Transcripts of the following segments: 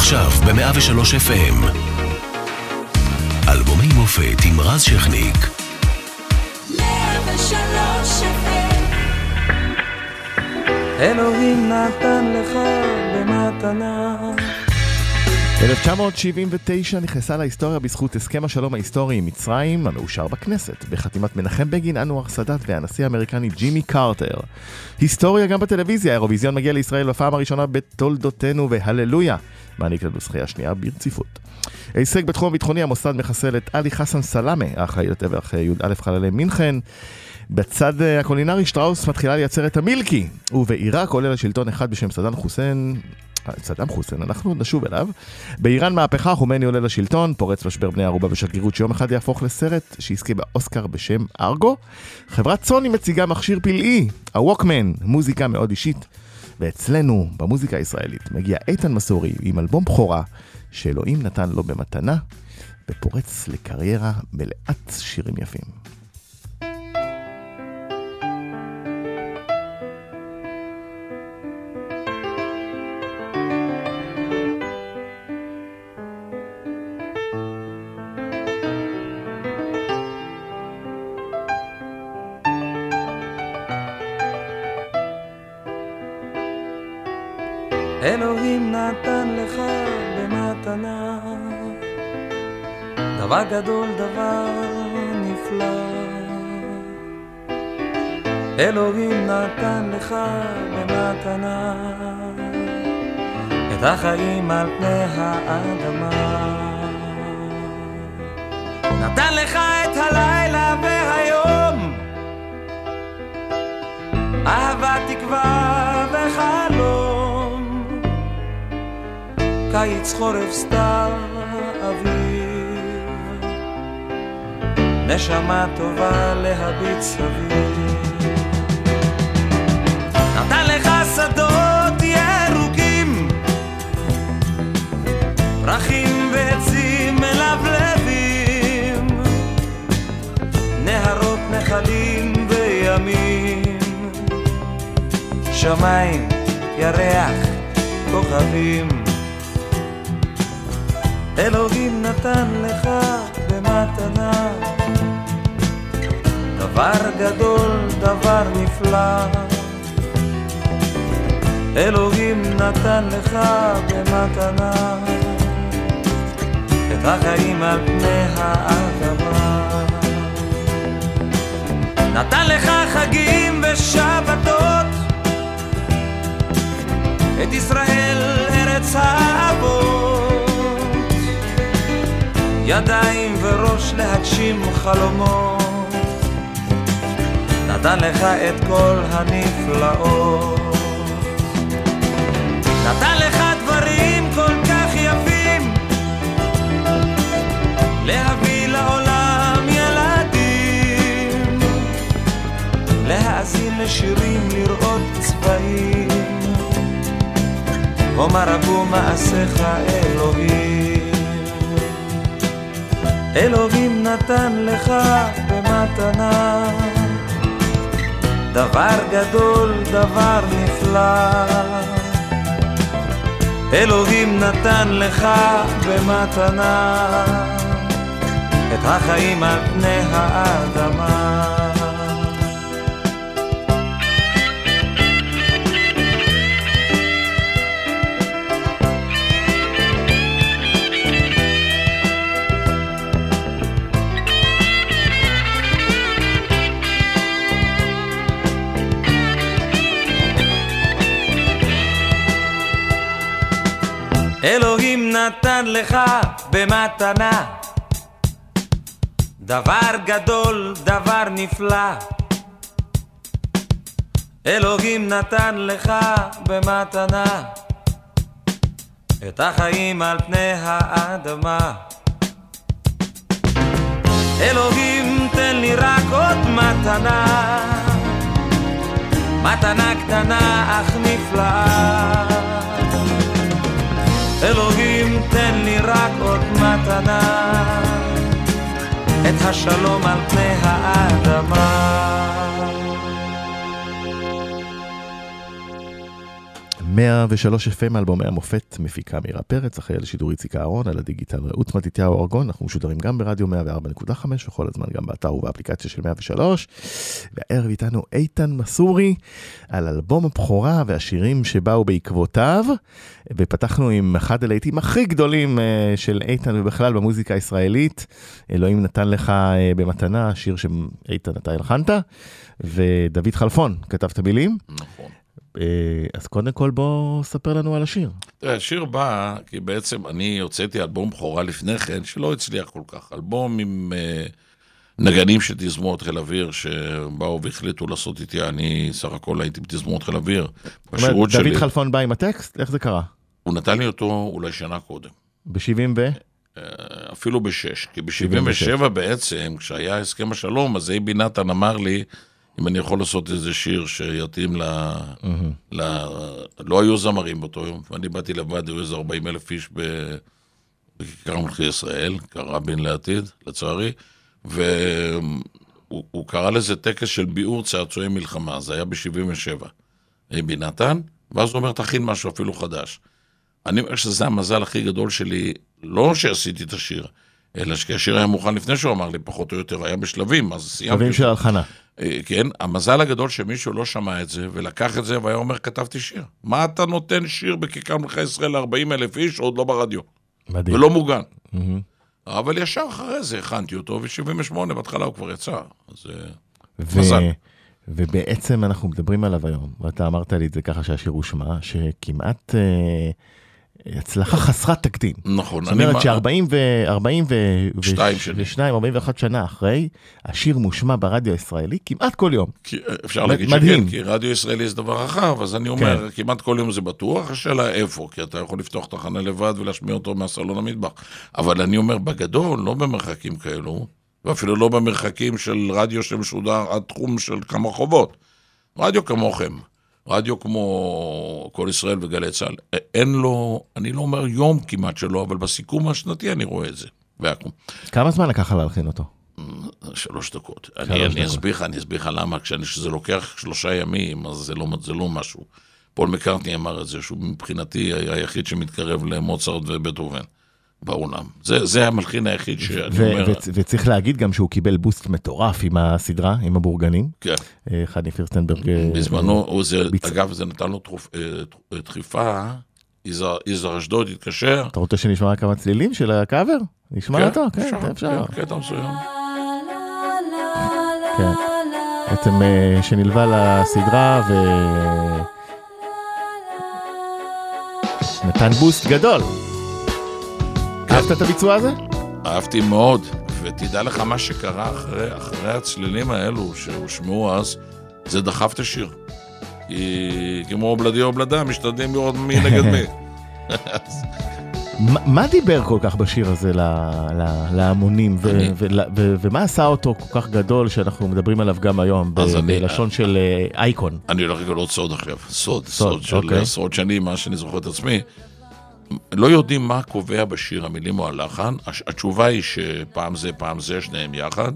עכשיו ב-103 FM. אלבומי מופת עם רז שכניק. 103 FM אלוהים נתן לך במתנה 1979 נכנסה להיסטוריה בזכות הסכם השלום ההיסטורי עם מצרים, המאושר בכנסת, בחתימת מנחם בגין, אנואר סאדאת והנשיא האמריקני ג'ימי קרטר. היסטוריה גם בטלוויזיה, האירוויזיון מגיע לישראל בפעם הראשונה בתולדותינו, והללויה, מעניק לנו זכייה שנייה ברציפות. הישג בתחום הביטחוני, המוסד מחסל את עלי חסן סלאמה, האחראי לטבח י"א חללי מינכן. בצד הקולינרי שטראוס מתחילה לייצר את המילקי, ובעיראק עולה לשלטון אחד בשם סדאן חוסיין, סדאם חוסיין, אנחנו נשוב אליו. באיראן מהפכה, חומני עולה לשלטון, פורץ משבר בני ערובה בשגרירות שיום אחד יהפוך לסרט שיזכה באוסקר בשם ארגו. חברת סוני מציגה מכשיר פלאי, הווקמן, מוזיקה מאוד אישית. ואצלנו, במוזיקה הישראלית, מגיע איתן מסורי עם אלבום בכורה שאלוהים נתן לו במתנה, ופורץ לקריירה מלאת שירים יפים. דבר גדול, דבר נפלא. אלוהים נתן לך במתנה את החיים על פני האדמה. נתן לך את הלילה והיום, אהבה, תקווה וחלום. קיץ, חורף, סתיו, נשמה טובה להביט סביב. נתן לך שדות ירוקים, פרחים ועצים מלבלבים, נהרות, נחלים וימים, שמיים, ירח, כוכבים. אלוהים נתן לך במתנה דבר גדול, דבר נפלא. אלוהים נתן לך במתנה את החיים על פני האדמה. נתן לך חגים ושבתות את ישראל ארץ האבות. ידיים וראש להגשים חלומות נתן לך את כל הנפלאות. נתן לך דברים כל כך יפים. להביא לעולם ילדים. להאזין לשירים לראות צבעים. אומר רבו מעשיך אלוהים אלוהים נתן לך במתנה דבר גדול, דבר נפלא. אלוהים נתן לך במתנה את החיים על פני האדמה אלוהים נתן לך במתנה. דבר גדול, דבר נפלא. אלוהים נתן לך במתנה. את החיים על פני האדמה. אלוהים תן לי רק עוד מתנה. מתנה קטנה אך נפלאה אלוהים תן לי רק עוד מתנה, את השלום על פני האדמה. 103 FM, אלבומי המופת, מפיקה מירה פרץ, אחראי על שידור איציק אהרון, על הדיגיטל רעות מתתיהו ארגון, אנחנו משודרים גם ברדיו 104.5 וכל הזמן גם באתר ובאפליקציה של 103. והערב איתנו איתן מסורי, על אלבום הבכורה והשירים שבאו בעקבותיו, ופתחנו עם אחד הלהיטים הכי גדולים אה, של איתן ובכלל במוזיקה הישראלית, אלוהים נתן לך אה, במתנה, שיר שאיתן אתה הלחנת, ודוד חלפון כתב את המילים. נכון. אה, אז קודם כל בוא ספר לנו על השיר. תראה, השיר בא, כי בעצם אני הוצאתי אלבום בכורה לפני כן, שלא הצליח כל כך. אלבום עם uh, נגנים של תזמורת חיל אוויר, שבאו והחליטו לעשות איתי, אני סך הכל הייתי בתזמורת חיל אוויר. בשירות שלי, דוד חלפון בא עם הטקסט? איך זה קרה? הוא נתן לי אותו אולי שנה קודם. ב-70 ו... אה, אפילו בשש. כי ב-77 בעצם, כשהיה הסכם השלום, אז אייבי נתן אמר לי, אם אני יכול לעשות איזה שיר שיתאים ל... ל... לא היו זמרים באותו יום, ואני באתי לבד, היו איזה 40 אלף איש. בכיכר מלכי ישראל, כרבין לעתיד, לצערי, והוא הוא קרא לזה טקס של ביעור צעצועי מלחמה, זה היה ב-77. אייבי נתן, ואז הוא אומר, תכין משהו אפילו חדש. אני אומר שזה המזל הכי גדול שלי, לא שעשיתי את השיר, אלא שהשיר היה מוכן לפני שהוא אמר לי, פחות או יותר, היה בשלבים, אז סיימתי. שלבים של הלחנה. אה, כן, המזל הגדול שמישהו לא שמע את זה, ולקח את זה והיה אומר, כתבתי שיר. מה אתה נותן שיר בכיכר מלכי ישראל ל-40 אלף איש, עוד לא ברדיו, מדהים. ולא מוגן. מהמם. אבל ישר אחרי זה הכנתי אותו, ו-78 בהתחלה הוא כבר יצא. אז אה, ו... מזל. ובעצם אנחנו מדברים עליו היום, ואתה אמרת לי את זה ככה שהשיר הושמע, שכמעט אה, הצלחה חסרת תקדים. נכון. זאת אומרת מה- ש-40 ו... 40 ו... שתיים שנים. ושניים, 41 שנה אחרי, השיר מושמע ברדיו הישראלי כמעט כל יום. כי, אפשר להגיד מדהים. שכן, כי רדיו ישראלי זה דבר רחב, אז אני אומר, כמעט כל יום זה בטוח, השאלה איפה, כי אתה יכול לפתוח תחנה לבד ולהשמיע אותו מהסלון המטבח. אבל אני אומר, בגדול, לא במרחקים כאלו, ואפילו לא במרחקים של רדיו שמשודר עד תחום של כמה חובות. רדיו כמוכם, רדיו כמו כל ישראל וגלי צה"ל, אין לו, אני לא אומר יום כמעט שלא, אבל בסיכום השנתי אני רואה את זה. והכל. כמה זמן לקח לך להלחין אותו? שלוש דקות. שלוש אני, אני. אסביר לך, אני אסביר לך למה, כשזה לוקח שלושה ימים, אז זה לא, זה לא משהו. פול מקארטני אמר את זה, שהוא מבחינתי היחיד שמתקרב למוצרט ובטהובן בעולם. זה, זה המלחין היחיד שאני ו- אומר, וצ- וצריך להגיד גם שהוא קיבל בוסט מטורף עם הסדרה, עם הבורגנים. כן, אה, חני פירסטנברג. אה, בזמנו, הוא זה, ביצ- אגב, זה נתן לו תרופ, אה, אה, דחיפה, יזהר אשדוד התקשר. אתה רוצה שנשמע כמה צלילים של הקאבר? נשמע אותו? כן, אפשר, אפשר. כן, קטע מסוים. כן. בעצם אה, שנלווה לסדרה ו... נתן בוסט גדול. אהבת את הביצוע הזה? אהבתי מאוד, ותדע לך מה שקרה אחרי, אחרי הצלילים האלו שהושמעו אז, זה דחף את השיר. כי כמו אובלדי אובלדה, משתדלים לראות מי נגד מי. מה- דיבר כל כך בשיר הזה להמונים, ומה עשה אותו כל כך גדול שאנחנו מדברים עליו גם היום, בלשון של אה, אייקון? אני הולך לגלות סוד עכשיו, סוד, סוד, סוד של אוקיי. עשרות שנים, מה שאני זוכר את עצמי. לא יודעים מה קובע בשיר, המילים או הלחן. הש- התשובה היא שפעם זה, פעם זה, שניהם יחד.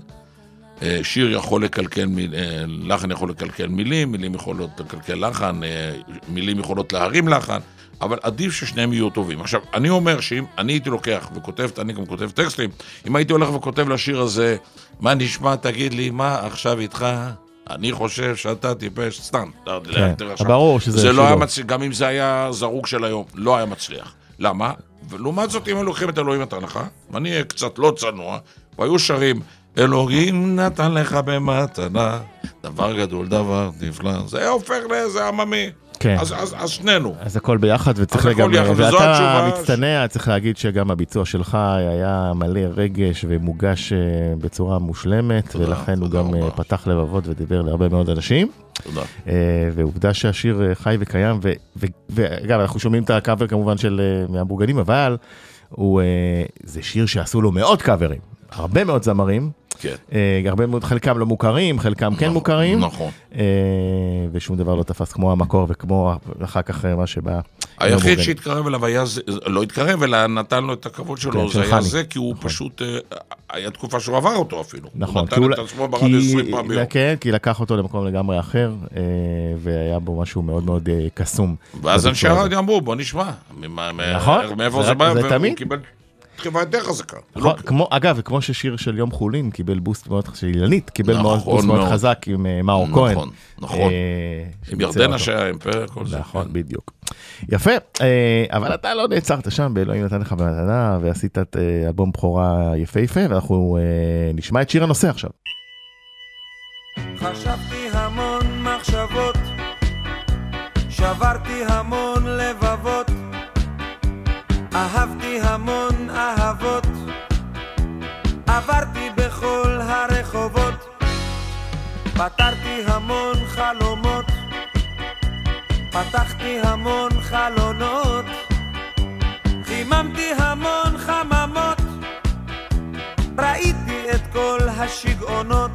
אה, שיר יכול לקלקל, מיל- אה, לחן יכול לקלקל מילים, מילים יכולות לקלקל לחן, אה, מילים יכולות להרים לחן, אבל עדיף ששניהם יהיו טובים. עכשיו, אני אומר שאם אני הייתי לוקח וכותב, אני גם כותב טקסטים, אם הייתי הולך וכותב לשיר הזה, מה נשמע, תגיד לי, מה עכשיו איתך? אני חושב שאתה טיפש, סתם. כן, ברור שזה זה לא היה. מצליח, גם אם זה היה זרוק של היום, לא היה מצליח. למה? ולעומת זאת, אם היו לוקחים את אלוהים נתן לך, ואני אהיה קצת לא צנוע, והיו שרים, אלוהים נתן לך במתנה, דבר גדול, דבר נפלא, זה הופך לאיזה עממי. כן. אז, אז, אז שנינו. אז הכל ביחד וצריך וזו ואתה מצטנע, צריך להגיד שגם הביצוע שלך היה מלא רגש ומוגש אה, בצורה מושלמת, תודה, ולכן הוא תודה גם אה, רבה. פתח לבבות ודיבר להרבה מאוד אנשים. תודה. אה, ועובדה שהשיר חי וקיים, ואגב, אנחנו שומעים את הקאבר כמובן של מהבורגנים, אבל הוא, זה שיר שעשו לו מאות קאברים, הרבה מאוד זמרים, כן. אה, הרבה מאוד, חלקם לא מוכרים, חלקם כן נכון, מוכרים, נכון. אה, ושום דבר לא תפס כמו המקור וכמו אחר כך אה, מה שבא. היחיד הבורגנים. שהתקרב אליו היה זה, לא התקרב, אלא נתן לו את הכבוד שלו, כן, זה של היה חני. זה, כי הוא פשוט, אה, היה תקופה שהוא עבר אותו אפילו. נכון, הוא כי הוא- נתן את עצמו ברדיו 20 פעם ביום. כן, כי לקח אותו למקום לגמרי אחר, והיה בו משהו מאוד מאוד קסום. ואז אנשי. הרדיו אמרו, בוא נשמע. נכון, מאיפה זה- זה בא? זה תמיד. דחיפה יותר חזקה. נכון, לא- כמו, אגב, וכמו ששיר של יום חולין קיבל בוסט מאוד, של אילנית קיבל נכון בוסט מאוד. חזק עם אה, מאור נכון, כהן. נכון. אה, עם ירדנה. שהיה אימפריה, כל זה. נכון, כן. בדיוק. יפה, אה, אבל אתה לא נעצרת שם, באלוהים נתן לך במתנה, ועשית את אה, אלבום בכורה יפהפה, ואנחנו אה, נשמע את שיר הנושא עכשיו. חשבתי המון מחשבות, שברתי המון לבבות, אהבתי פתרתי המון חלומות, פתחתי המון חלונות, חיממתי המון חממות, ראיתי את כל השיגעונות.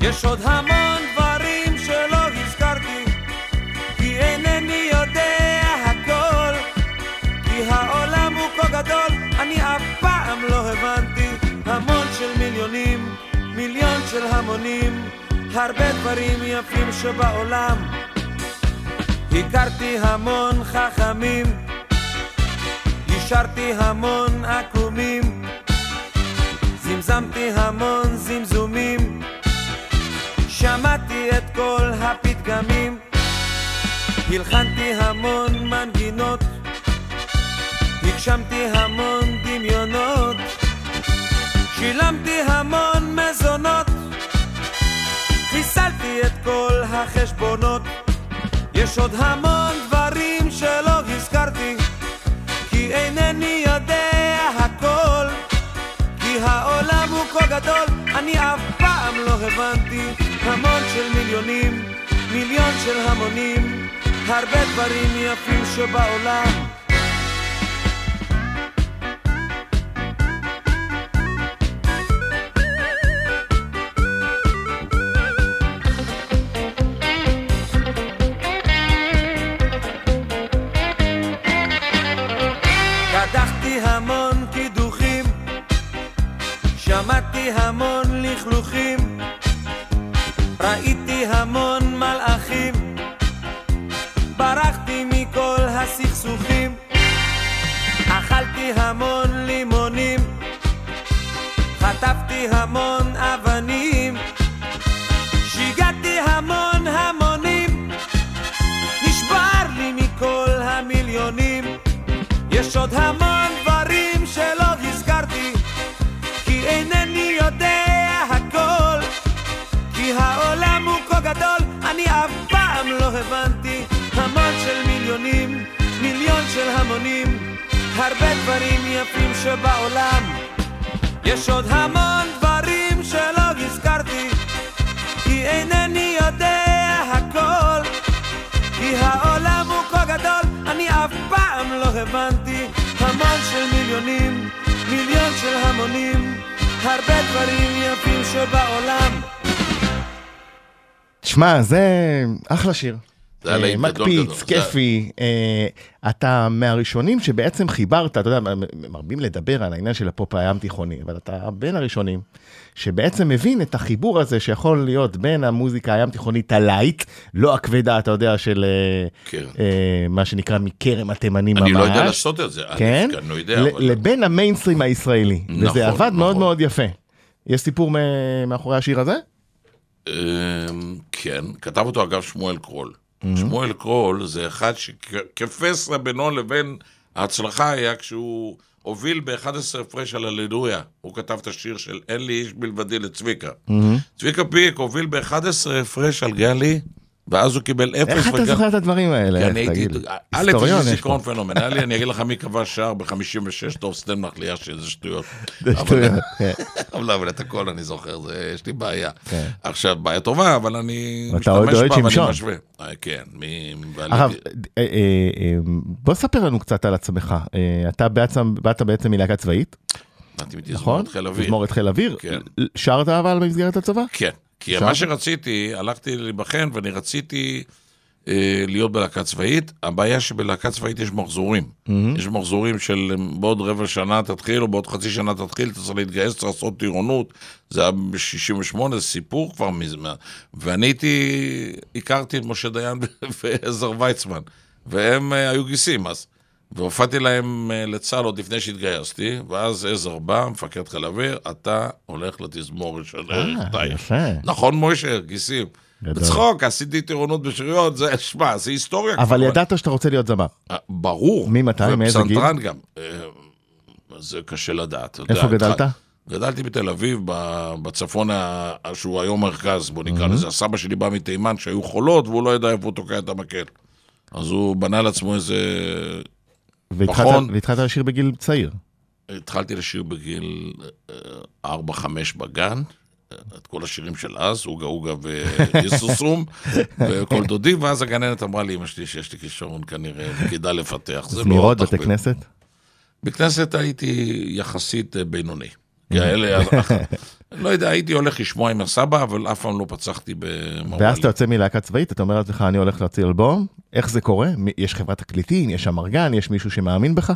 יש עוד המון דברים שלא הזכרתי, כי אינני יודע הכל. כי העולם הוא כה גדול, אני אף פעם לא הבנתי. המון של מיליונים, מיליון של המונים, הרבה דברים יפים שבעולם. הכרתי המון חכמים, השארתי המון עקומים, זמזמתי המון זמזומים. שמעתי את כל הפתגמים, הלחנתי המון מנגינות, הגשמתי המון דמיונות, שילמתי המון מזונות, חיסלתי את כל החשבונות. יש עוד המון דברים שלא הזכרתי, כי אינני יודע הכל. כי העולם הוא כה גדול, אני אף פעם לא הבנתי. המון של מיליונים, מיליון של המונים, הרבה דברים יפים שבעולם. המון אבנים, שיגעתי המון המונים, נשבר לי מכל המיליונים. יש עוד המון דברים שלא הזכרתי, כי אינני יודע הכל. כי העולם הוא כה גדול, אני אף פעם לא הבנתי. המון של מיליונים, מיליון של המונים, הרבה דברים יפים שבעולם. יש עוד המון הבנתי. המון של מיליונים, מיליון של המונים, הרבה דברים יפים שבעולם. תשמע, זה אחלה שיר. זה היה להיט גדול מקפיץ, גדול. זה- כיפי. אה, אתה מהראשונים שבעצם חיברת, אתה יודע, מרבים לדבר על העניין של הפופ הים תיכוני, אבל אתה בין הראשונים שבעצם מבין את החיבור הזה שיכול להיות בין המוזיקה הים תיכונית ה light, לא הכבדה, אתה יודע, של אה, כן. אה, מה שנקרא מכרם התימנים ממש. אני לא יודע לעשות את זה. כן? אני לא יודע, לבין המיינסטרים הישראלי. נכון, וזה עבד מאוד נכון. מאוד יפה. יש סיפור מאחורי השיר הזה? אמ, כן, כתב אותו אגב שמואל קרול. שמואל קרול זה אחד שכפסע בינו לבין ההצלחה היה כשהוא הוביל ב-11 הפרש על הללויה. הוא כתב את השיר של אין לי איש מלבדי לצביקה. צביקה פיק הוביל ב-11 הפרש על גלי, ואז הוא קיבל אפס. איך אתה זוכר את הדברים האלה? כי אני הייתי? א', יש לי זיכרון. פנומנלי, אני אגיד לך מי כבש שער ב-56, טוב, סטן מחליה שזה שטויות. זה שטויות, כן. אבל את הכל אני זוכר, זה, יש לי בעיה. כן. עכשיו, בעיה טובה, אבל אני אוהד בה ואני. משווה. אה, כן, מי... הרב, אה, אה, בוא ספר לנו קצת על עצמך. אתה באת בעצם מלהקה צבאית, באתי נכון? מתזמורת חיל אוויר. תזמורת חיל אוויר. כן. שרת אבל במסגרת הצבא? כן, כי עכשיו? מה שרציתי, הלכתי להיבחן ואני רציתי אה, להיות בלהקה צבאית. הבעיה שבלהקה צבאית יש מחזורים. יש מחזורים של בעוד רבע שנה תתחיל, או בעוד חצי שנה תתחיל, אתה צריך להתגייס, צריך לעשות טירונות. זה היה ב-68, זה סיפור כבר מזמן. ואני הייתי, הכרתי את משה דיין ועזר ויצמן, והם אה, היו גיסים אז. והופעתי להם אה, לצה"ל עוד לפני שהתגייסתי, ואז עזר בא, מפקד חיל האוויר, אתה הולך לתזמורת של ערך אה, טייב. יפה. נכון, מוישה, גיסים. גדול. בצחוק, עשיתי טירונות בשריון, זה, שמע, זה היסטוריה. אבל כבר. ידעת שאתה רוצה להיות זמר. אה, ברור. ממתי? מאיזה גיל? ופסנתרן גם. זה קשה לדעת. איפה יודע, גדלת? גדלתי בתל אביב, בצפון, שהוא היום מרכז, בוא נקרא לזה. הסבא שלי בא מתימן, שהיו חולות, והוא לא ידע איפה הוא תוקע את המקל. אז הוא בנה לעצמו איזה... והתחלת- נכון. והתחלת לשיר בגיל צעיר. התחלתי לשיר בגיל 4-5 בגן, אה, את כל השירים של אז, אוגה אוגה ויסוסום, וכל דודי, ואז הגננת אמרה לי, אמא שלי, שיש לי כישרון כנראה, וכדאי לפתח. זמירות. בתי כנסת? בכנסת הייתי יחסית אה, בינוני. כאלה, לא יודע, הייתי הולך לשמוע עם הסבא, אבל אף פעם לא פצחתי במוואלי. ואז אתה יוצא מלהקה צבאית, אתה אומר לעצמך, אני הולך להוציא אלבום, איך זה קורה? יש חברת תקליטים, יש אמרגן, יש מישהו שמאמין בך?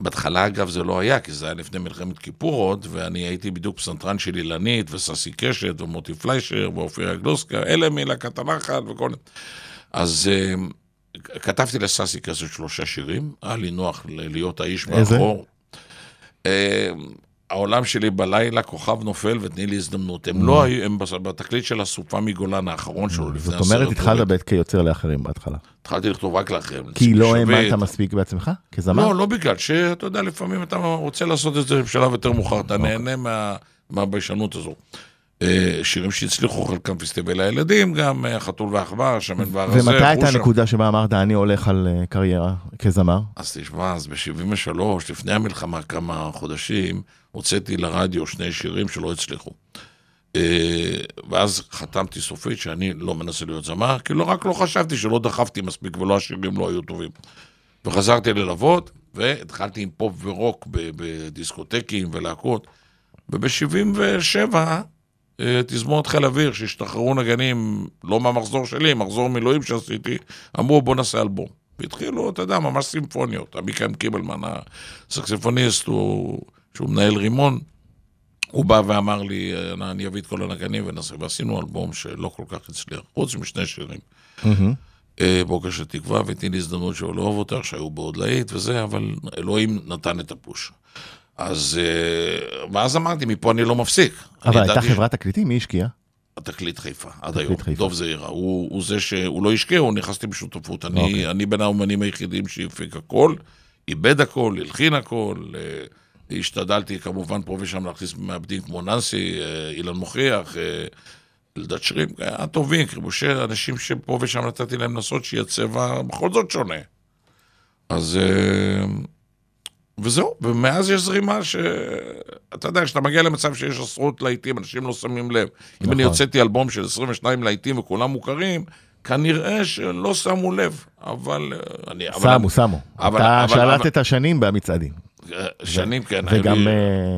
בהתחלה, אגב, זה לא היה, כי זה היה לפני מלחמת כיפור עוד, ואני הייתי בדיוק פסנתרן של אילנית, וססי קשת, ומוטי פליישר, ואופירה גלוסקה, אלה מלהקת הנחל וכל... אז אה, כתבתי לססי קשת שלושה שירים, היה לי נוח להיות האיש איזה? מאחור. אה, העולם שלי בלילה, כוכב נופל ותני לי הזדמנות. הם לא היו, הם בתקליט של הסופה מגולן האחרון שלו, לפני זאת אומרת, הסרט התחלת. בית כיוצר לאחרים בהתחלה. התחלתי לכתוב רק לאחרים. כי לא האמנת מספיק בעצמך? כזמר? לא, לא בגלל שאתה יודע, לפעמים אתה רוצה לעשות את זה בשלב יותר מאוחר, אתה אוקיי. נהנה מה- מהביישנות הזו. אה, שירים שהצליחו, חלקם פסטיבל הילדים, גם אה, חתול ועכבר, שמן והרזה. ומתי הייתה. הנקודה שבה אמרת, אני הולך על אה, קריירה כזמר? אז תשמע, אז ב-73, לפני המלחמה כמה חודשים, הוצאתי לרדיו שני שירים שלא הצליחו. אה, ואז חתמתי סופית שאני לא מנסה להיות זמר, כי לא רק לא חשבתי שלא דחפתי מספיק ולא השירים לא היו טובים. וחזרתי ללוות, והתחלתי עם פופ ורוק בדיסקוטקים ולהקות. וב-77, תזמורת חיל אוויר, שהשתחררו נגנים, לא מהמחזור שלי, מחזור מילואים שעשיתי, אמרו בוא נעשה אלבום. והתחילו, אתה יודע, ממש סימפוניות. עמיקם קיבלמן, הסקספוניסט, הוא, שהוא מנהל רימון, הוא בא ואמר לי, "אני- אני אביא את כל הנגנים ונעשה, ועשינו אלבום שלא כל כך הצליח, חוץ משני שירים. אה, בוקר של תקווה, ותני לי הזדמנות שהוא לא אוהב אותך, שהיו בעוד להיט וזה, אבל אלוהים נתן את הפוש. אז, אה, ואז אמרתי, מפה אני לא מפסיק. אבל הייתה חברת תקליטים, מי השקיע? התקליט חיפה, עד היום. חיפה. דוב זעירה, הוא, הוא זה שהוא לא השקיע, הוא נכנסתי בשותפות. אני, אוקיי. אני בין האומנים היחידים שהפיק הכל, איבד הכל, הלחין הכל. אה, השתדלתי כמובן פה ושם להכניס מעבדים כמו ננסי, אה, אילן מוכיח, אה, אלדד שירים, הטובים, כריבושי אנשים שפה ושם נתתי להם לנסות שיהיה צבע בכל זאת שונה. אז... אה, וזהו, ומאז יש זרימה ש... אתה יודע, כשאתה מגיע למצב שיש עשרות להיטים, אנשים לא שמים לב. אם אני נכון. הוצאתי אלבום של 22 להיטים וכולם מוכרים, כנראה שלא שמו לב, אבל... אה, אני... אבל שמו, שמו. אבל- אתה אבל- שלטת שנים במצעדים. שנים, כן. וגם,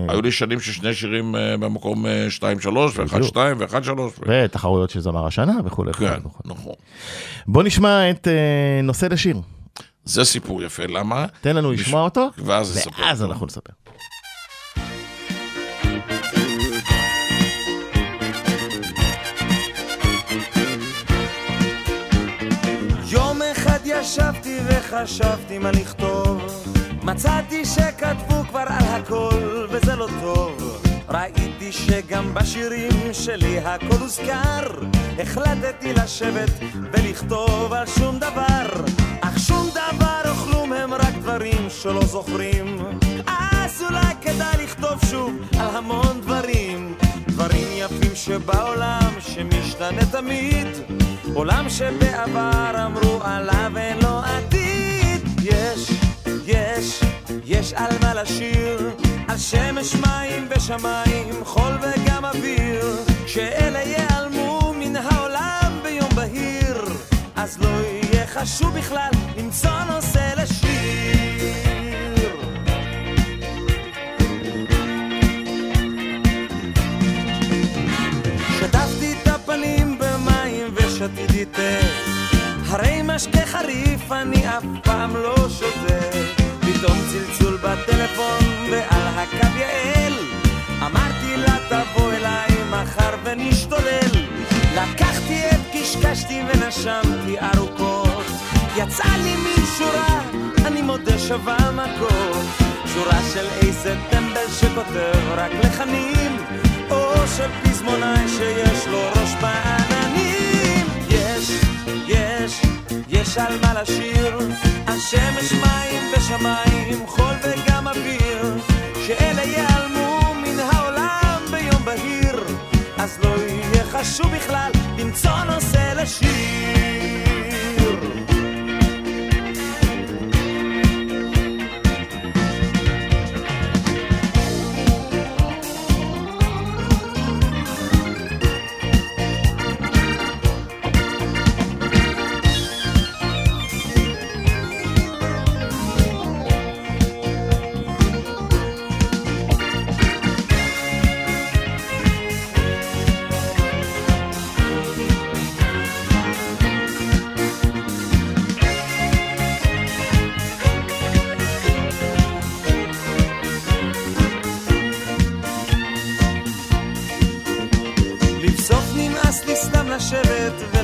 היו לי- אה, שנים ששני שירים אה, במקום 2-3, בדיוק. ו-1-2 ו-1-3. ותחרויות של זמר השנה וכולי. כן. נכון. בוא נשמע את אה, נושא לשיר. זה סיפור יפה, למה? תן לנו לשמוע אותו, ואז נספר. ואז אותו. אנחנו נספר. יום אחד ישבתי וחשבתי מה לכתוב מצאתי שכתבו כבר על הכל וזה לא טוב. ראיתי שגם בשירים שלי הכל הוזכר. החלטתי לשבת ולכתוב על שום דבר. אך שום דבר או כלום הם רק דברים שלא זוכרים. אז אולי כדאי לכתוב שוב על המון דברים. דברים יפים שבעולם שמשתנה תמיד. עולם שבעבר אמרו עליו אין לו עתיד. יש, יש, יש על מה לשיר, על שמש מים ושמיים, חול וגם אוויר, כשאלה ייעלמו מן העולם ביום בהיר, אז לא יהיה חשוב בכלל למצוא נושא לשיר. שטפתי את הפנים במים ושתיתי תה. הרי משקה חריף אני אף פעם לא שותה. טלפון ועל הקו יעל. אמרתי לה תבוא אליי מחר ונשתולל. לקחתי את קשקשתי ונשמתי ארוכות. יצא לי מין שורה, אני מודה שווה מכות. שורה של איזה טמבל שכותב רק לחנים או של פזמונאי שיש לו ראש בעננים יש על מה לשיר. השמש מים ושמיים חול וגם אוויר. שאלה ייעלמו מן העולם ביום בהיר. אז לא יהיה חשוב בכלל למצוא נושא לשיר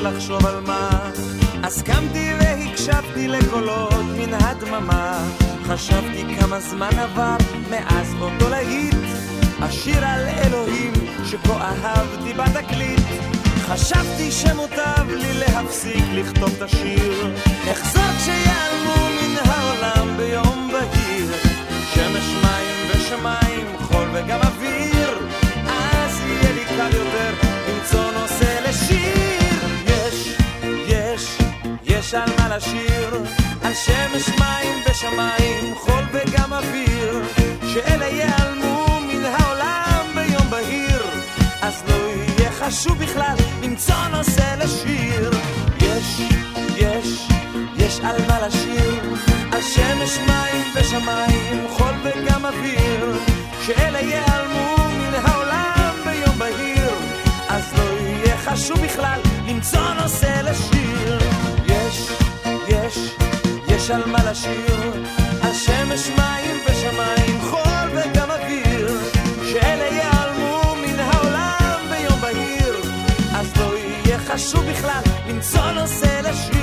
לשבת ולחשוב על מה. אז קמתי והקשבתי לקולות מן הדממה. חשבתי כמה זמן עבר מאז אותו להיט. השיר על אלוהים שכה אהבתי בתקליט. חשבתי שמוטב לי להפסיק לכתוב את השיר. אחזור כשיעלמו מן העולם ביום בהיר. שמש מים ושמיים חול וגם אוויר. אז יהיה לי קל יותר לשיר על שמש מים ושמיים חול וגם אוויר שאלה ייעלמו מן העולם ביום בהיר. אז לא יהיה חשוב בכלל למצוא נושא לשיר. יש, יש, יש על מה לשיר. על שמש מים ושמיים חול וגם אוויר שאלה ייעלמו מן העולם ביום בהיר. אז לא יהיה חשוב בכלל למצוא נושא לשיר יש על מה לשיר על שמש מים ושמיים חול וגם אוויר. שאלה ייעלמו מן העולם ביום בהיר. אז לא יהיה חשוב בכלל למצוא נושא לשיר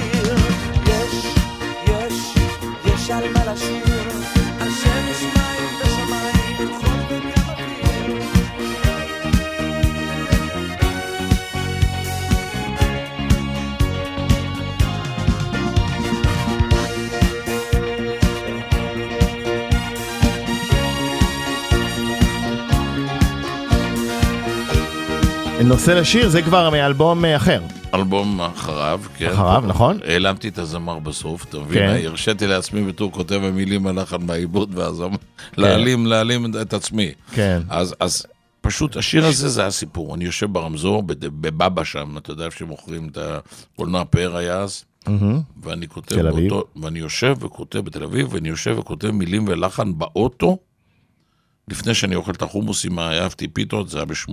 נושא לשיר זה כבר מאלבום אה, אחר. אלבום אחריו, כן. אחריו, נכון? העלמתי את הזמר בסוף, אתה מבין? כן. הרשיתי לעצמי בתור כותב המילים הלחן בעיבוד והזמר, להעלים, להעלים את עצמי. כן. אז, אז פשוט השיר הזה זה הסיפור. אני יושב ברמזור, בבאבא שם, אתה יודע איפה שמוכרים את הקולנוע פאר היה אז. ואני כותב. באותו, ואני יושב וכותב בתל אביב, ואני יושב וכותב מילים ולחן באוטו, לפני שאני אוכל את החומוס עם אהבתי פיתות, זה היה ב-81.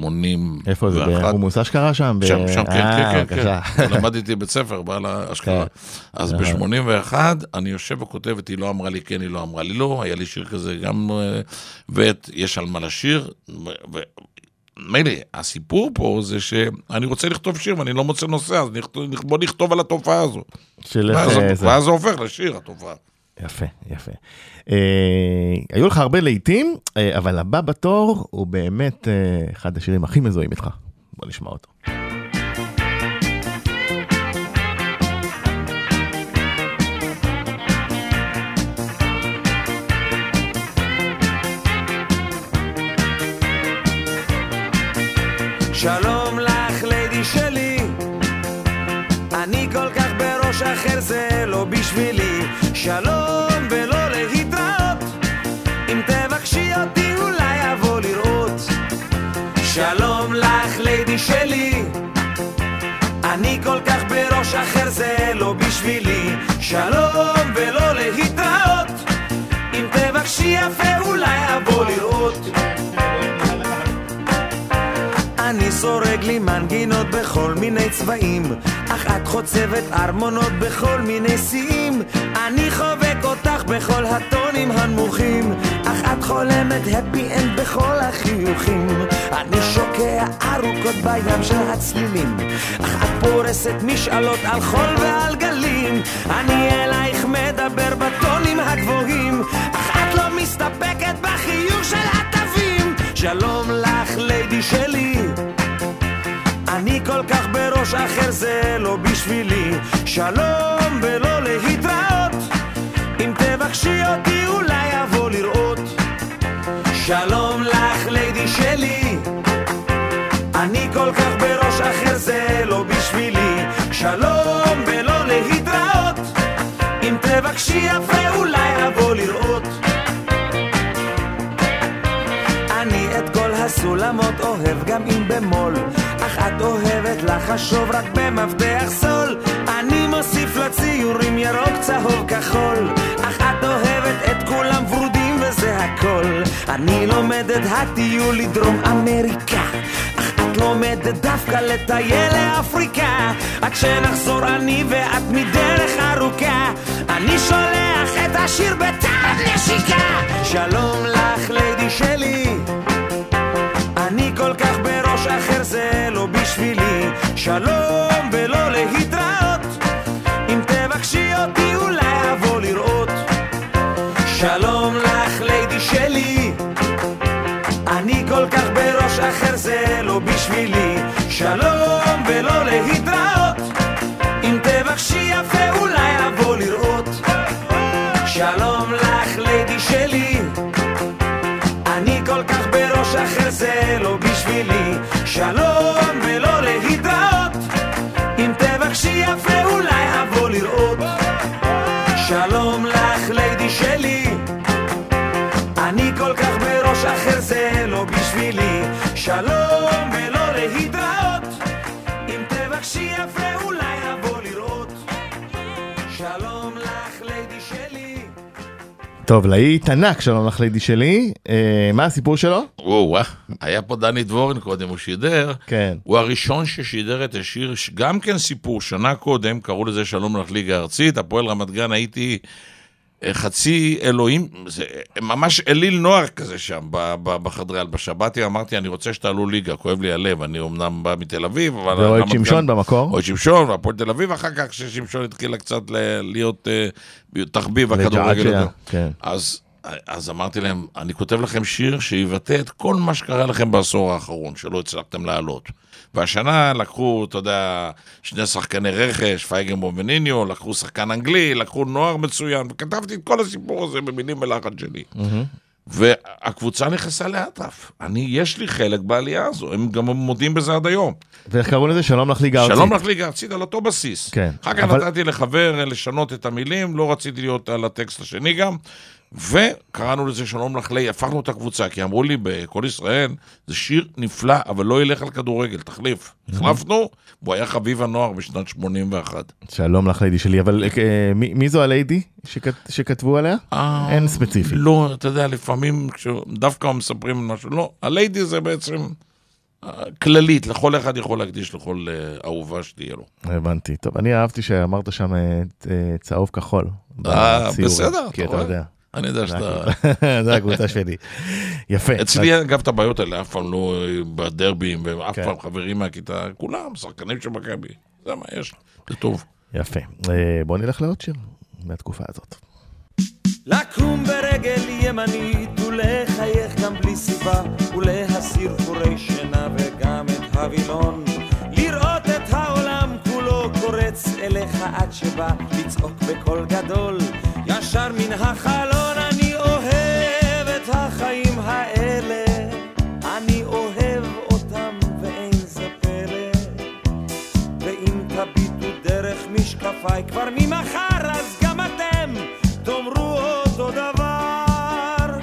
איפה זה? בחומוס אשכרה שם? שם, שם, כן, אה, כן, כן. כן. למדתי בית ספר, בעל האשכרה. אז ב-81 אני יושב וכותב את היא לא אמרה לי כן, היא לא אמרה לי לא, היה לי שיר כזה גם, אה, ואת יש על מה לשיר. מילא, הסיפור פה זה שאני רוצה לכתוב שיר ואני לא מוצא נושא, אז בוא נכתוב על התופעה הזו. של איך, אה, זה. ואז זה הופך לשיר, התופעה. יפה, יפה. אה, היו לך הרבה להיטים, אה, אבל הבא בתור הוא באמת אה, אחד השירים הכי מזוהים איתך. בוא נשמע אותו. שלום לך, ליידי שלי. אני כל כך בראש אחר, זה לא בשבילי. שלום ולא להתראות. אם תבקשי אותי, אולי אבוא לראות. שלום לך, ליידי שלי. אני כל כך בראש אחר, זה לא בשבילי. שלום ולא להתראות. אם תבקשי יפה, אולי אבוא סורג לי מנגינות בכל מיני צבעים. אך את חוצבת ארמונות בכל מיני שיאים. אני חובק אותך בכל הטונים הנמוכים. אך את חולמת happy end בכל החיוכים. אני שוקע ארוכות בים של הצלילים. אך את פורסת משאלות על חול ועל גלים. אני אלייך מדבר בטונים הגבוהים. אך את לא מסתפקת בחיוך של התווים. שלום כך בראש אחר זה לא בשבילי. שלום ולא להתראות. אם תבקשי אותי אולי אבוא לראות. שלום לך ליידי שלי. אני כל כך בראש אחר זה לא בשבילי. שלום ולא להתראות. אם תבקשי יפה אולי אבוא לראות. אני את כל הסולמות אוהב גם אם במול את אוהבת לחשוב רק במפתח סול אני מוסיף לציורים ירוק צהוב כחול. אך את אוהבת את כולם ורודים וזה הכל. אני לומדת הטיול לדרום אמריקה. אך את לומדת דווקא לטייל לאפריקה. עד שנחזור אני ואת מדרך ארוכה. אני שולח את השיר בטעם נשיקה. שלום לך ליידי שלי. אני כל כך בראש אחר זה לא בשבילי. שלום ולא להתראות. אם תבקשי אותי אולי אבוא לראות. שלום לך ליידי שלי. אני כל כך בראש אחר זה לא בשבילי. שלום ולא להתראות. אם תבקשי יפה אולי אבוא לראות. שלום לך ליידי שלי. אני כל כך בראש אחר זה לא בשבילי. שלום תבקשי יפה אולי אבוא לראות. שלום לך ליידי שלי. אני כל כך בראש אחר זה לא בשבילי. שלום ולא להתראות. אם תבקשי יפה אולי אבוא לראות. שלום לך ליידי שלי. טוב, להיט ענק, שלום לך לידי שלי. אה, מה הסיפור שלו? וואו, וואו, היה פה דני דבורין קודם, הוא שידר. כן. הוא הראשון ששידר את השיר, גם כן סיפור, שנה קודם, קראו לזה שלום לך ליגה ארצית, הפועל רמת גן, הייתי אה, חצי אלוהים, זה ממש אליל נוער כזה שם, בחדרי הלבשה. באתי, אמרתי, אני רוצה שתעלו ליגה, כואב לי הלב, אני אמנם בא מתל אביב, אבל... ואוהד שמשון במקור. אוהד שמשון, והפועל תל אביב, אחר כך כששמשון התחילה קצת להיות אה, תחביב הכדורגל. כן. אז, אז אמרתי להם, אני כותב לכם שיר שיבטא את כל מה שקרה לכם בעשור האחרון, שלא הצלחתם לעלות. והשנה לקחו, אתה יודע, שני שחקני רכש, פייגנבום וניניו, לקחו שחקן אנגלי, לקחו נוער מצוין, וכתבתי את כל הסיפור הזה במילים ולחץ שלי. והקבוצה נכנסה לאטרף. אני, יש לי חלק בעלייה הזו, הם גם מודים בזה עד היום. ואיך קראו לזה? שלום לך ליגה ארצית. שלום לך ליגה ארצית על אותו בסיס. כן, אחר כך אבל- נתתי לחבר לשנות את המילים, לא רציתי להיות על הטקסט השני גם, וקראנו לזה שלום לך לי, הפכנו את הקבוצה, כי אמרו לי בכל ישראל, זה שיר נפלא, אבל לא ילך על כדורגל, תחליף. החלפנו, והוא היה חביב הנוער בשנת 81. שלום לך לידי שלי, אבל אה, מי מי זו הליידי שכת- שכתבו עליה? אה, אין ספציפי. לא, אתה יודע, לפעמים דווקא מספרים משהו, לא, הליידי זה בעצם אה, כללית, לכל אחד יכול להקדיש לכל אה, אהובה שתהיה לו. הבנתי. טוב, אני אהבתי שאמרת שם אה, צהוב כחול. אה. בסדר, כי אתה אתה רואה? יודע. אני יודע שאתה... זה הקבוצה שלי. יפה. אצלי אגב את הבעיות האלה, אף פעם לא בדרבים, ואף כן. פעם חברים מהכיתה, כולם שחקנים של מכבי. זה מה יש, זה טוב. יפה. אה, בוא נלך לעוד שיר מהתקופה הזאת. לקום ברגל ימנית ולחייך גם בלי סיבה ולהסיר חורי שינה וגם את הווילון לראות את העולם כולו קורץ אליך עד שבא לצעוק בקול גדול ישר מן החלון אני אוהב את החיים האלה. אני אוהב אותם ואין זה פלא. ואם תביטו דרך משקפיי כבר ממחר אז גם אתם תאמרו אותו דבר.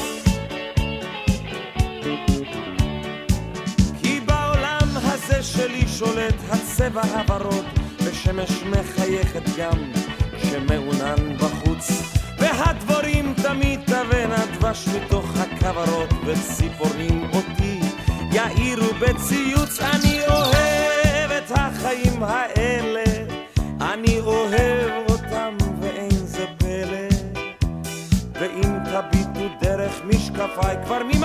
כי בעולם הזה שלי שולט הצבע הוורוד ושמש מחייכת גם כשמעונן בחוץ והדבורים תמיד תבנה דבש מתוך הכוורות וציפורים אותי יאירו בציוץ, אני אוהב את החיים האלה, אני אוהב אותם ואין זה פלא. ואם תביטו דרך משקפיי כבר ממחר,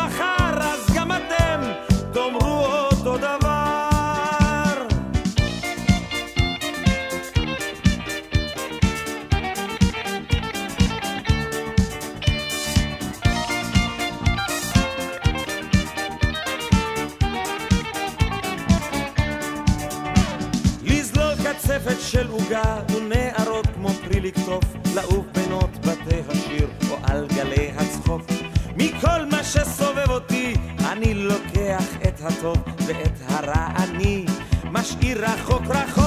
רחוק רחוק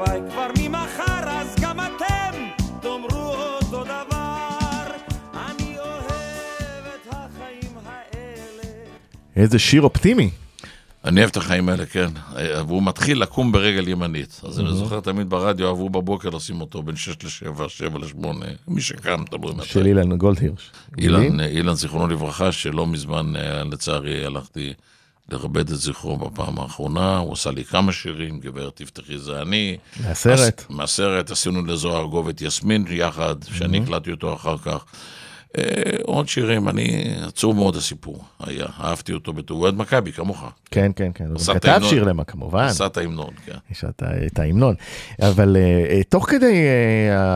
משקפיי כבר ממחר, אז גם אתם תאמרו אותו דבר. אני אוהב את החיים האלה. איזה שיר אופטימי. אני אוהב את החיים האלה, כן. והוא מתחיל לקום ברגל ימנית. אז אני זוכר תמיד ברדיו, אהבו בבוקר לשים אותו בין 6 ל-7, 7 ל-8. מי שקם, תלוי מתי. של אילן גולדהירש. אילן, אילן, זיכרונו לברכה, שלא מזמן, אה, לצערי, הלכתי לכבד את זכרו בפעם האחרונה. הוא עשה לי כמה שירים, גברת תפתחי זה אני. מהסרט. מהסרט, עשינו לזוהר גוב את יסמין יחד, שאני הקלטתי אותו אחר כך. אה, עוד שירים, אני, עצוב מאוד הסיפור היה, אהבתי אותו בתור, אוהד מכבי, כמוך. כן, כן, כן. הוא עשה כתב. שיר למה, כמובן. עשה את ההמנון, כן. יש את את ההמנון. אבל אה, אה, תוך כדי,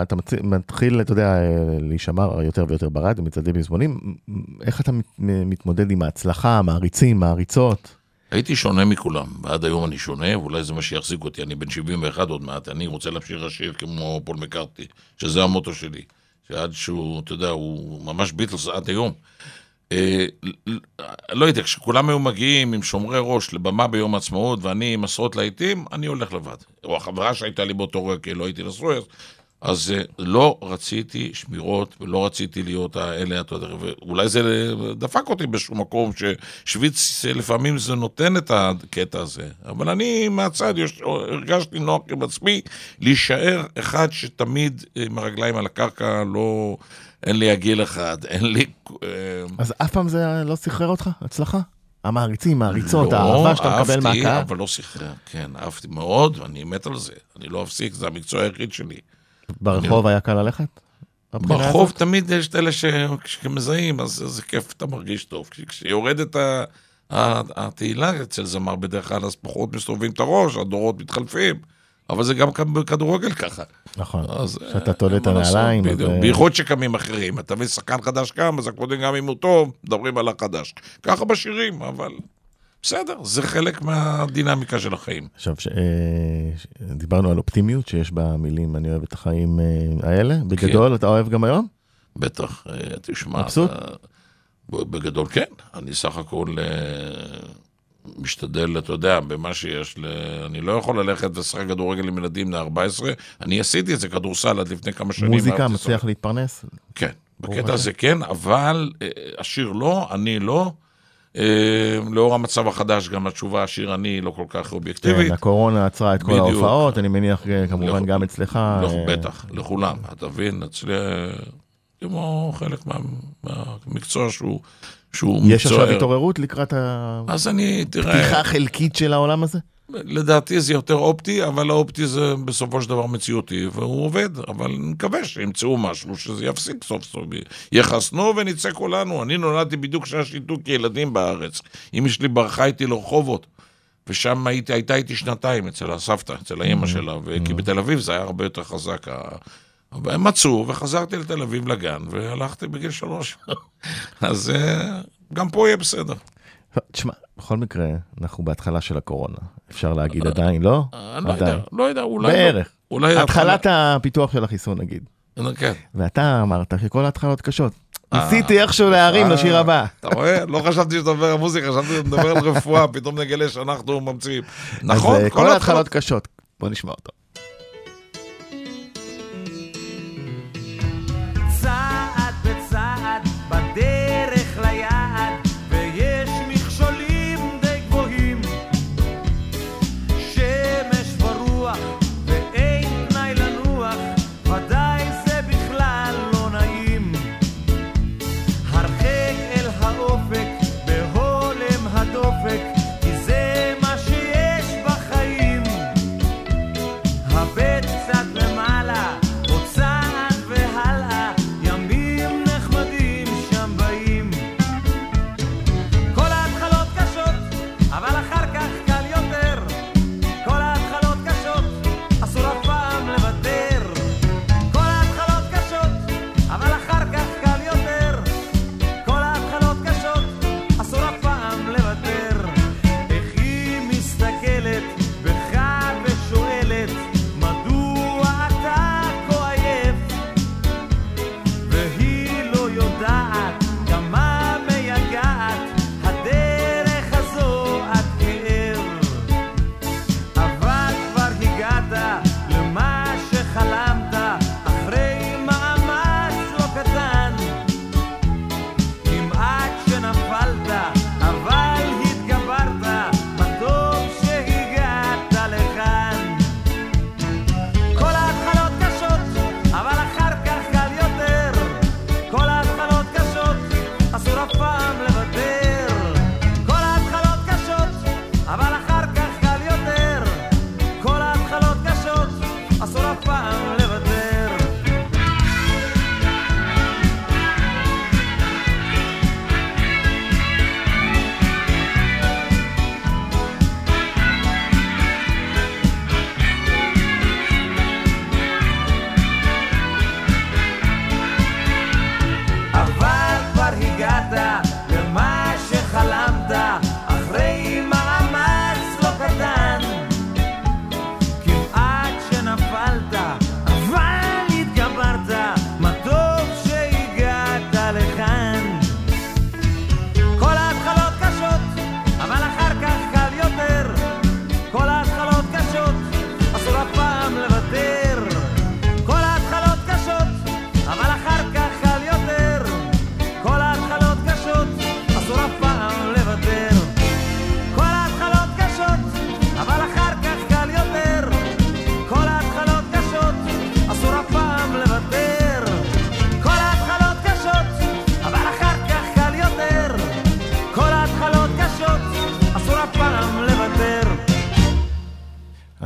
אתה מתחיל, אתה יודע, להישמע יותר ויותר ברדיו, מצעדי מזמונים, מ- איך אתה מתמודד עם ההצלחה, מעריצים, מעריצות? הייתי שונה מכולם, ועד היום אני שונה, ואולי זה מה שיחזיק אותי, אני בן 71 עוד מעט, אני רוצה להמשיך לשיר כמו פול מקארטי, שזה המוטו שלי, שעד שהוא, אתה יודע, הוא ממש ביטלס עד היום. אה, לא יודע, כשכולם היו מגיעים עם שומרי ראש לבמה ביום העצמאות, ואני עם עשרות להיטים, אני הולך לבד. או החברה שהייתה לי באותו רגע, כי לא הייתי נשוי, אז- אז אה, לא רציתי שמירות, ולא רציתי להיות האלה, אתה יודע, ואולי זה דפק אותי באיזשהו מקום, ששוויץ אה, לפעמים זה נותן את הקטע הזה. אבל אני מהצד יש, הרגשתי נוח עם עצמי להישאר אחד שתמיד אה, עם הרגליים על הקרקע, לא... אין לי עגיל אחד, אין לי... אה, אז אף פעם זה לא סחרר אותך? הצלחה? המעריצים, מעריצות, לא, האהבה שאתה מקבל אהבתי, מהקהל? אבל לא סחרר, כן, אהבתי מאוד, ואני מת על זה. אני לא אפסיק, זה המקצוע היחיד שלי. ברחוב היה קל ללכת? ברחוב? תמיד יש את אלה שמזהים, אז זה כיף, אתה מרגיש טוב. כש- כשיורדת התהילה אצל זמר בדרך כלל, אז פחות מסתובבים את הראש, הדורות מתחלפים. אבל זה גם בכדורגל ככה. נכון, שאתה אה, תולה את הנעליים. אה, בייחוד שקמים אחרים. אתה מבין, שחקן חדש קם, אז הקודם גם אם הוא טוב, מדברים על החדש. ככה בשירים, אבל בסדר, זה חלק מהדינמיקה של החיים. עכשיו, ש- אה, ש- דיברנו על אופטימיות שיש במילים, אני אוהב את החיים אה, האלה. בגדול, אתה אוהב גם היום? בטח, אה, תשמע, מבסוט? בגדול כן, אני סך הכל משתדל, אתה יודע, במה שיש, ל... אני לא יכול ללכת ולשחק כדורגל עם ילדים בני 14, אני עשיתי את זה כדורסל עד לפני כמה שנים. מוזיקה, מצליח לשחק. להתפרנס? כן, בקטע. הזה כן, אבל השיר לא, אני לא. אה, לאור המצב החדש, גם התשובה, השיר אני לא כל כך אובייקטיבית. כן, הקורונה עצרה את כל בדיוק. ההופעות, אני מניח אה, כמובן לכ- גם אצלך. לא, אה, בטח, לכולם, אתה מבין, אצלי, כמו חלק מה- מהמקצוע שהוא שהוא יש מקצוע... עכשיו התעוררות לקראת אז אני, תראה, הפתיחה חלקית של העולם הזה? לדעתי זה יותר אופטי, אבל האופטי זה בסופו של דבר מציאותי, והוא עובד, אבל אני מקווה שימצאו משהו שזה יפסיק סוף סוף. יחסנו ונצא כולנו. אני נולדתי בדיוק כשהיה שיתוק ילדים בארץ. אמא שלי ברחה איתי לרחובות. ושם הייתי, הייתה איתי שנתיים אצל הסבתא, אצל האימא שלה, כי בתל אביב זה היה הרבה יותר חזק. אבל הם מצאו, וחזרתי לתל אביב לגן, והלכתי בגיל שלוש. אז אה, גם פה יהיה בסדר. תשמע, בכל מקרה, אנחנו בהתחלה של הקורונה, אפשר להגיד עדיין, לא? אה, אה, לא יודע, לא יודע, אולי... לא. בערך. אולי... התחלת הפיתוח של החיסון נגיד. אה, כן. ואתה אמרת שכל ההתחלות קשות. ניסיתי איכשהו להרים לשיר הבא. אתה רואה? לא חשבתי שאתה מדבר על מוזיקה, חשבתי שאתה מדבר על רפואה, פתאום נגלה שאנחנו ממציאים. נכון, כל ההתחלות קשות. בוא נשמע אותו.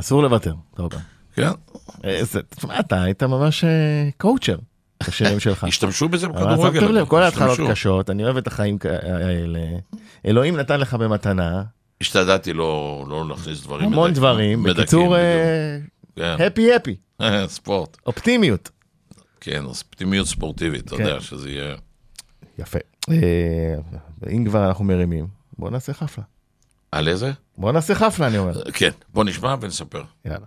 אסור לוותר, טוב. כן. אה, תשמע, אתה היית ממש אה, קואוצ'ר. השירים שלך. השתמשו בזה בכדורגל. כל ההתחלות קשות, אני אוהב את החיים האלה. אלוהים נתן לך במתנה. השתדלתי לא, לא להכניס דברים. המון דברים. בקיצור, הפי אה, הפי. כן. ספורט. אופטימיות. כן, אופטימיות ספורטיבית, אתה כן. יודע שזה יהיה... יפה. אם כבר אנחנו מרימים, בוא נעשה חפלה. על איזה? בוא נעשה חפלה אני אומר. כן, בוא נשמע ונספר. יאללה.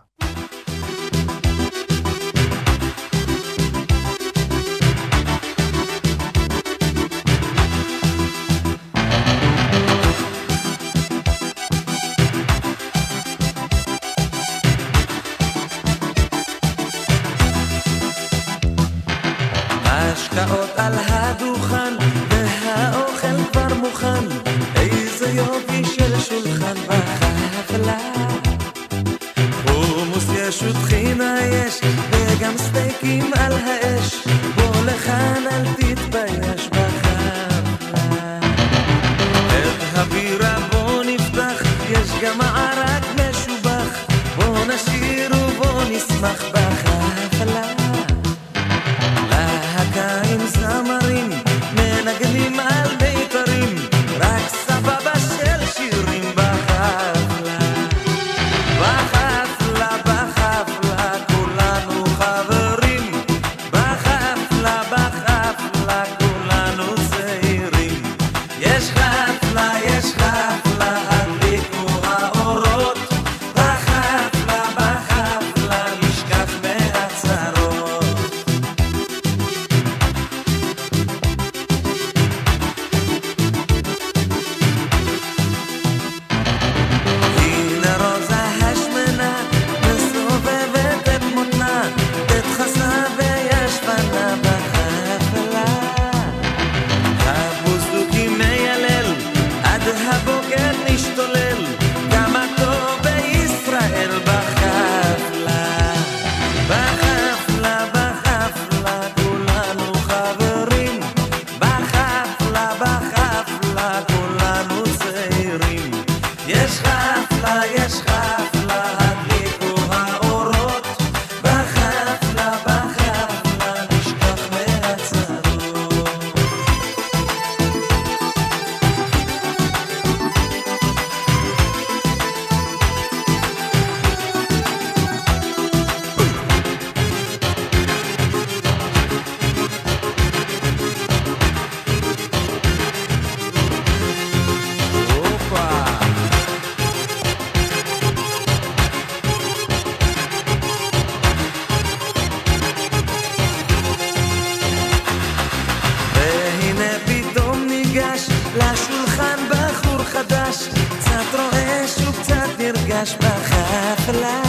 נרגש בחפלה.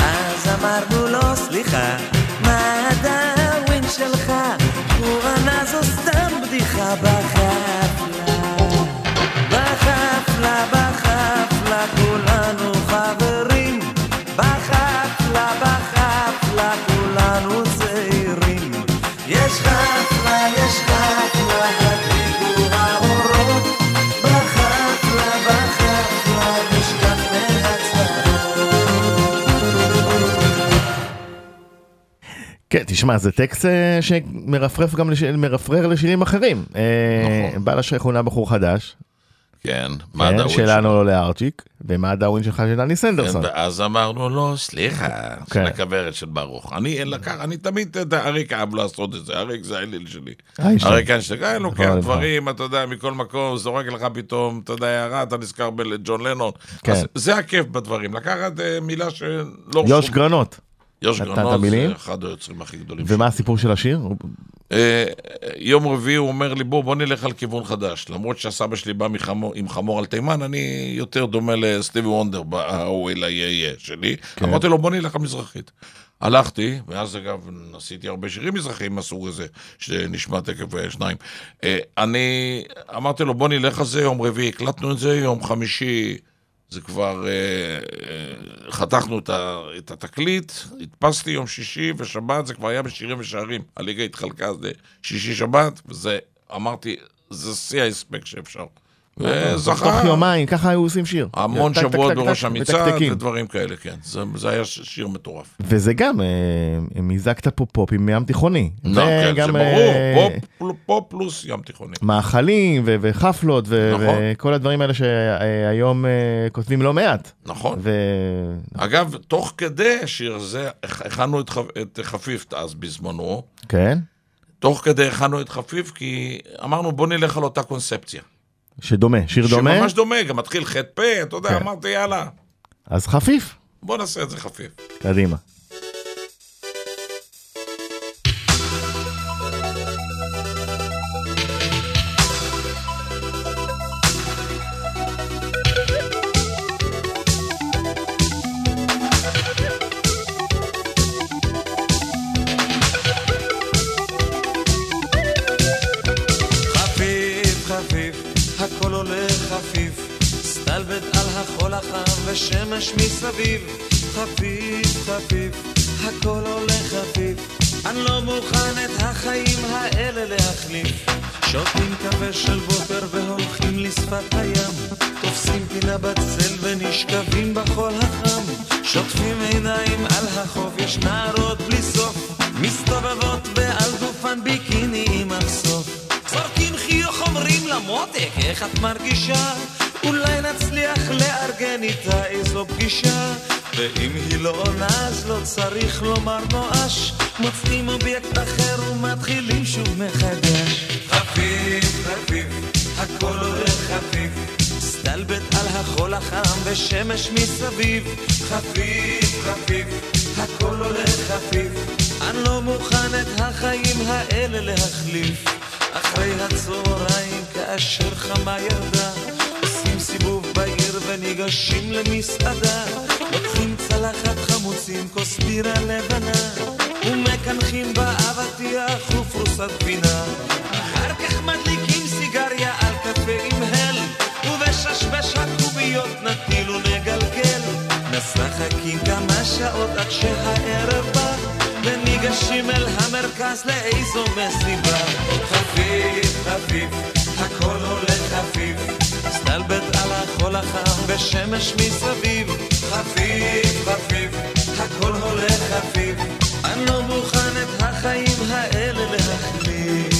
אז אמרנו לו, סליחה, מה הדאווין שלך? הוא ענה זו סתם בדיחה בחפלה. תשמע, זה טקסט אה, שמרפרף גם, לש... מרפרר לשירים אחרים. אה, נכון. בעל השייך עונה בחור חדש, כן, מה כן, הדאווין שלנו לא לארצ'יק, ומה הדאווין שלך של דני סנדרסון. כן, ואז אמרנו לו, סליחה, כן. של הכוורת של ברוך. אני לקח, אני תמיד, יודע, אריק אהב לעשות את זה, אריק זה האליל שלי. איינשטיין. אריק איינשטיין, אה, לוקח נכון, דברים, אתה יודע, מכל מקום, זורק לך פתאום, אתה יודע, הערה, אתה נזכר בג'ון לנון. כן. זה הכיף בדברים, לקחת אה, מילה שלא... יוש גרנות. יוש המילים? זה אחד היוצרים הכי גדולים. ומה הסיפור של השיר? אה, יום רביעי הוא אומר לי, בוא, בוא נלך על כיוון חדש. למרות שהסבא שלי בא מחמור, עם חמור על תימן, אני יותר דומה לסטיבי וונדר, בהוא אל היהיה שלי. כן. אמרתי לו, בוא נלך למזרחית. הלכתי, ואז אגב, עשיתי הרבה שירים מזרחיים מהסוג הזה, שנשמע תכף אה, שניים. אה, אני אמרתי לו, בוא נלך על זה יום רביעי, הקלטנו את זה, יום חמישי זה כבר, אה, אה, חתכנו את, ה, את התקליט, הדפסתי יום שישי ושבת, זה כבר היה בשירים ושערים. הליגה התחלקה זה שישי-שבת, וזה, אמרתי, זה שיא ההספק שאפשר. וזכה תוך יומיים, ככה היו עושים שיר. המון שבועות בראש המצעד. ודברים כאלה, כן. זה, זה היה שיר מטורף. וזה גם, אה, מיזגת פה פופ עם ים תיכוני. לא, כן, זה וגם, ברור, אה, פופ, פופ פלוס ים תיכוני. מאכלים ו- וחפלות ו- נכון. וכל הדברים האלה שהיום אה, כותבים לא מעט. נכון. ו... אגב, תוך כדי השיר הזה, הכ- הכנו את, את חפיף אז בזמנו, כן? תוך כדי הכנו את חפיף, כי אמרנו בוא נלך על אותה קונספציה. שדומה, שיר דומה, שממש דומה, גם מתחיל ח"פ, אתה יודע, כן. אמרתי יאללה, אז חפיף, בוא נעשה את זה חפיף. קדימה. מסביב. חפיף, חפיף, הכל הולך חפיף, אני לא מוכן את החיים האלה להחליף. שותים קפה של בוקר והולכים לשפת הים, תופסים פינה בצל ונשכבים בחול החם, שוטפים עיניים על החוף, יש נערות בלי סוף, מסתובבות ועל גופן ביקיני עם מחשוף. זורקים חיוך אומרים למותק, איך את מרגישה? אולי נצליח לארגן איתה איזו פגישה. ואם היא לא עונה אז לא צריך לומר נואש. מוצאים אובייקט אחר ומתחילים שוב מחדש. חפיף, חפיף, הכל הולך חפיף. סטלבט על החול החם ושמש מסביב. חפיף, חפיף, הכל הולך חפיף. אני לא מוכן את החיים האלה להחליף. אחרי הצהריים כאשר חמה ירדה עושים סיבוב בעיר וניגשים למסעדה. לוקחים צלחת חמוצים, כוס בירה לבנה ומקנחים באבטיח ופרוסת גבינה אחר כך מדליקים סיגריה על קפה עם הל ובששבש הקוביות נטיל ונגלגל. משחקים כמה שעות עד שהערב בא וניגשים אל המרכז לאיזו מסיבה. חפיף, חפיף, הכל הולך חפיף סטלבט על החול החם ושמש מסביב חפיף, חפיף, הכל הולך חפיף. אני לא מוכן את החיים האלה להחליף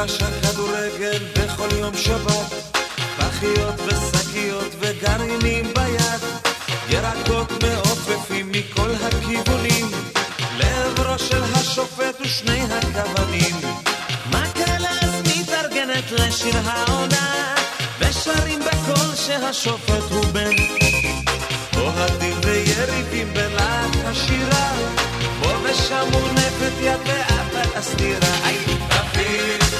במגרש הכדורגל בכל יום שבת, פחיות ושקיות וגרעינים ביד, ירקות מעופפים מכל הכיוונים, לעברו של השופט ושני הכוונים. מקהלה אז מתארגנת לשיר העונה, ושרים בקול שהשופט הוא בן. אוהדים ויריבים בלהט השירה, פה ושם מונפת יד לאט לאט הסתירה.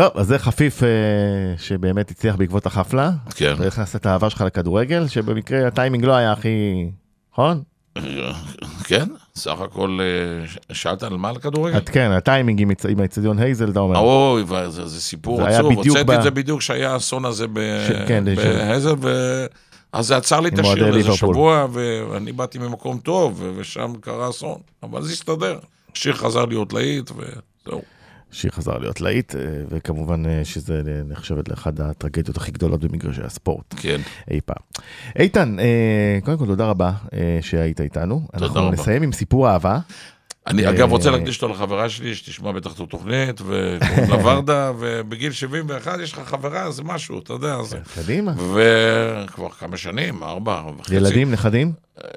טוב, אז זה חפיף אה, שבאמת הצליח בעקבות החפלה. כן. והכנסת את האהבה שלך לכדורגל, שבמקרה הטיימינג לא היה הכי... נכון? כן, סך הכל אה, שאלת על מה על כדורגל? את כן, הטיימינג עם האצטדיון הייזל, אתה אומר. אוי, זה סיפור זה היה עצוב, הוצאתי ב- את זה בדיוק כשהיה האסון הזה ב- ש- כן, בהזל, ו... אז זה עצר לי את השיר לאיזה. שבוע, ואני באתי ממקום טוב, ושם קרה אסון, אבל זה הסתדר. השיר חזר להיות להיט, וזהו. שיר חזר להיות להיט, אה, וכמובן אה, שזה נחשבת לאחד הטרגדיות הכי גדולות במגרשי הספורט כן, אי פעם. איתן, אה, קודם כל תודה רבה שהיית איתנו. תודה אנחנו רבה. נסיים עם סיפור אהבה. אני אה, אגב רוצה להקדיש אותו לחברה שלי, שתשמע בטח את התוכנית, וקוראים לה ורדה, ובגיל 71 יש לך חברה, זה משהו, אתה יודע, זה... קדימה. וכבר כמה שנים, ארבע וחצי. ילדים, נכדים? אה,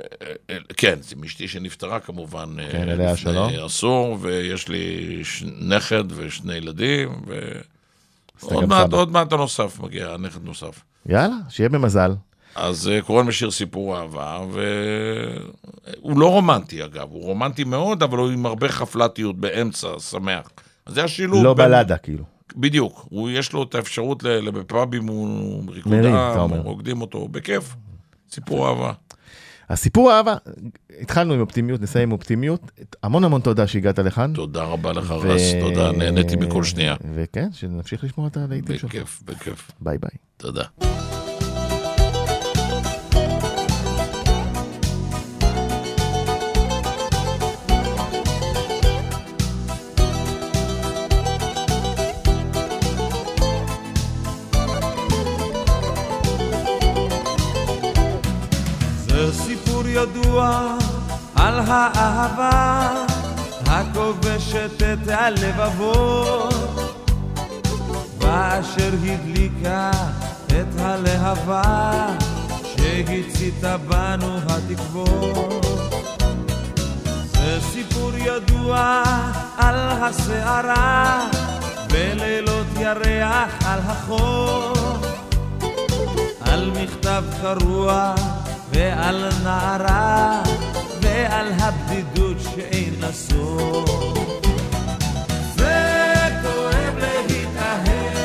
כן, זה מאשתי שנפטרה כמובן. אה, כן, אליה לפני שלום. עשור, ויש לי נכד ושני ילדים, ועוד מעט. עוד מעט הנוסף מגיע, הנכד נוסף. יאללה, שיהיה במזל. אז אה, קוראים לשיר סיפור אהבה, והוא לא רומנטי אגב, הוא רומנטי מאוד, אבל הוא עם הרבה חפלתיות באמצע, שמח. אז זה השילוב. לא בין- בלדה, כאילו. בדיוק, הוא, יש לו את האפשרות, בפאבים הוא ריקוד מרים, עם, אתה אומר. רוקדים אותו, בכיף. סיפור אהבה. הסיפור האהבה, התחלנו עם אופטימיות, נסיים עם אופטימיות. המון המון תודה שהגעת לכאן. תודה רבה לך, ו- רז, תודה, נהניתי מכל שנייה. וכן, שנמשיך לשמוע את הלהיטים שלך. בכיף, בכיף. ביי ביי. תודה. על האהבה הכובשת את הלבבות ואשר הדליקה את הלהבה שהציתה בנו התקוות. זה סיפור ידוע על הסערה בלילות ירח על החוף על מכתב קרוע ועל נערה ועל הבדידות שאין לה סוף. זה כואב להתאהב,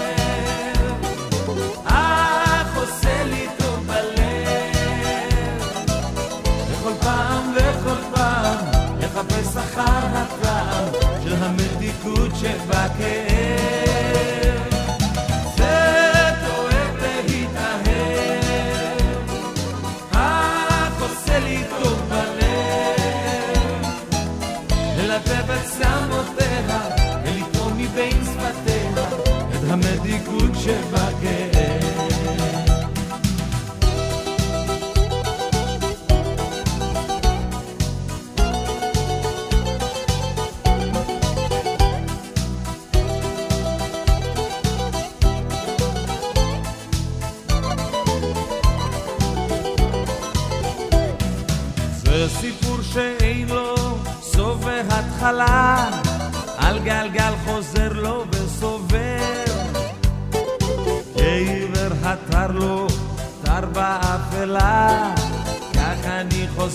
אך עושה לי טוב בלב. וכל פעם וכל פעם לחפש אחר הטעם של המתיקות שבכאב.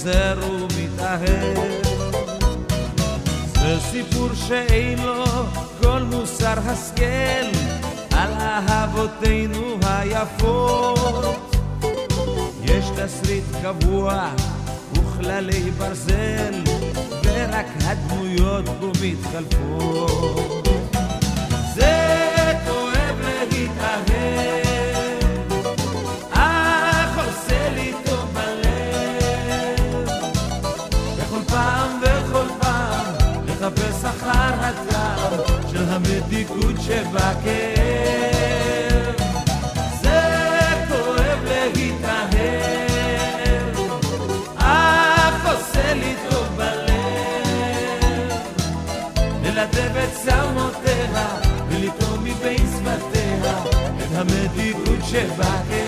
חוזר ומתאהב. זה סיפור שאין לו כל מוסר השכל, על אהבותינו היפות. יש תסריט קבוע וכללי ברזל, ורק הדמויות בו מתחלפות. זה כואב להתאהב, di kutxe bakeo Zeko eble gitaheo Nela teve baleo Lelatevet zaunotea Velitor mi beiz batea Et hamedi kutxe bakeo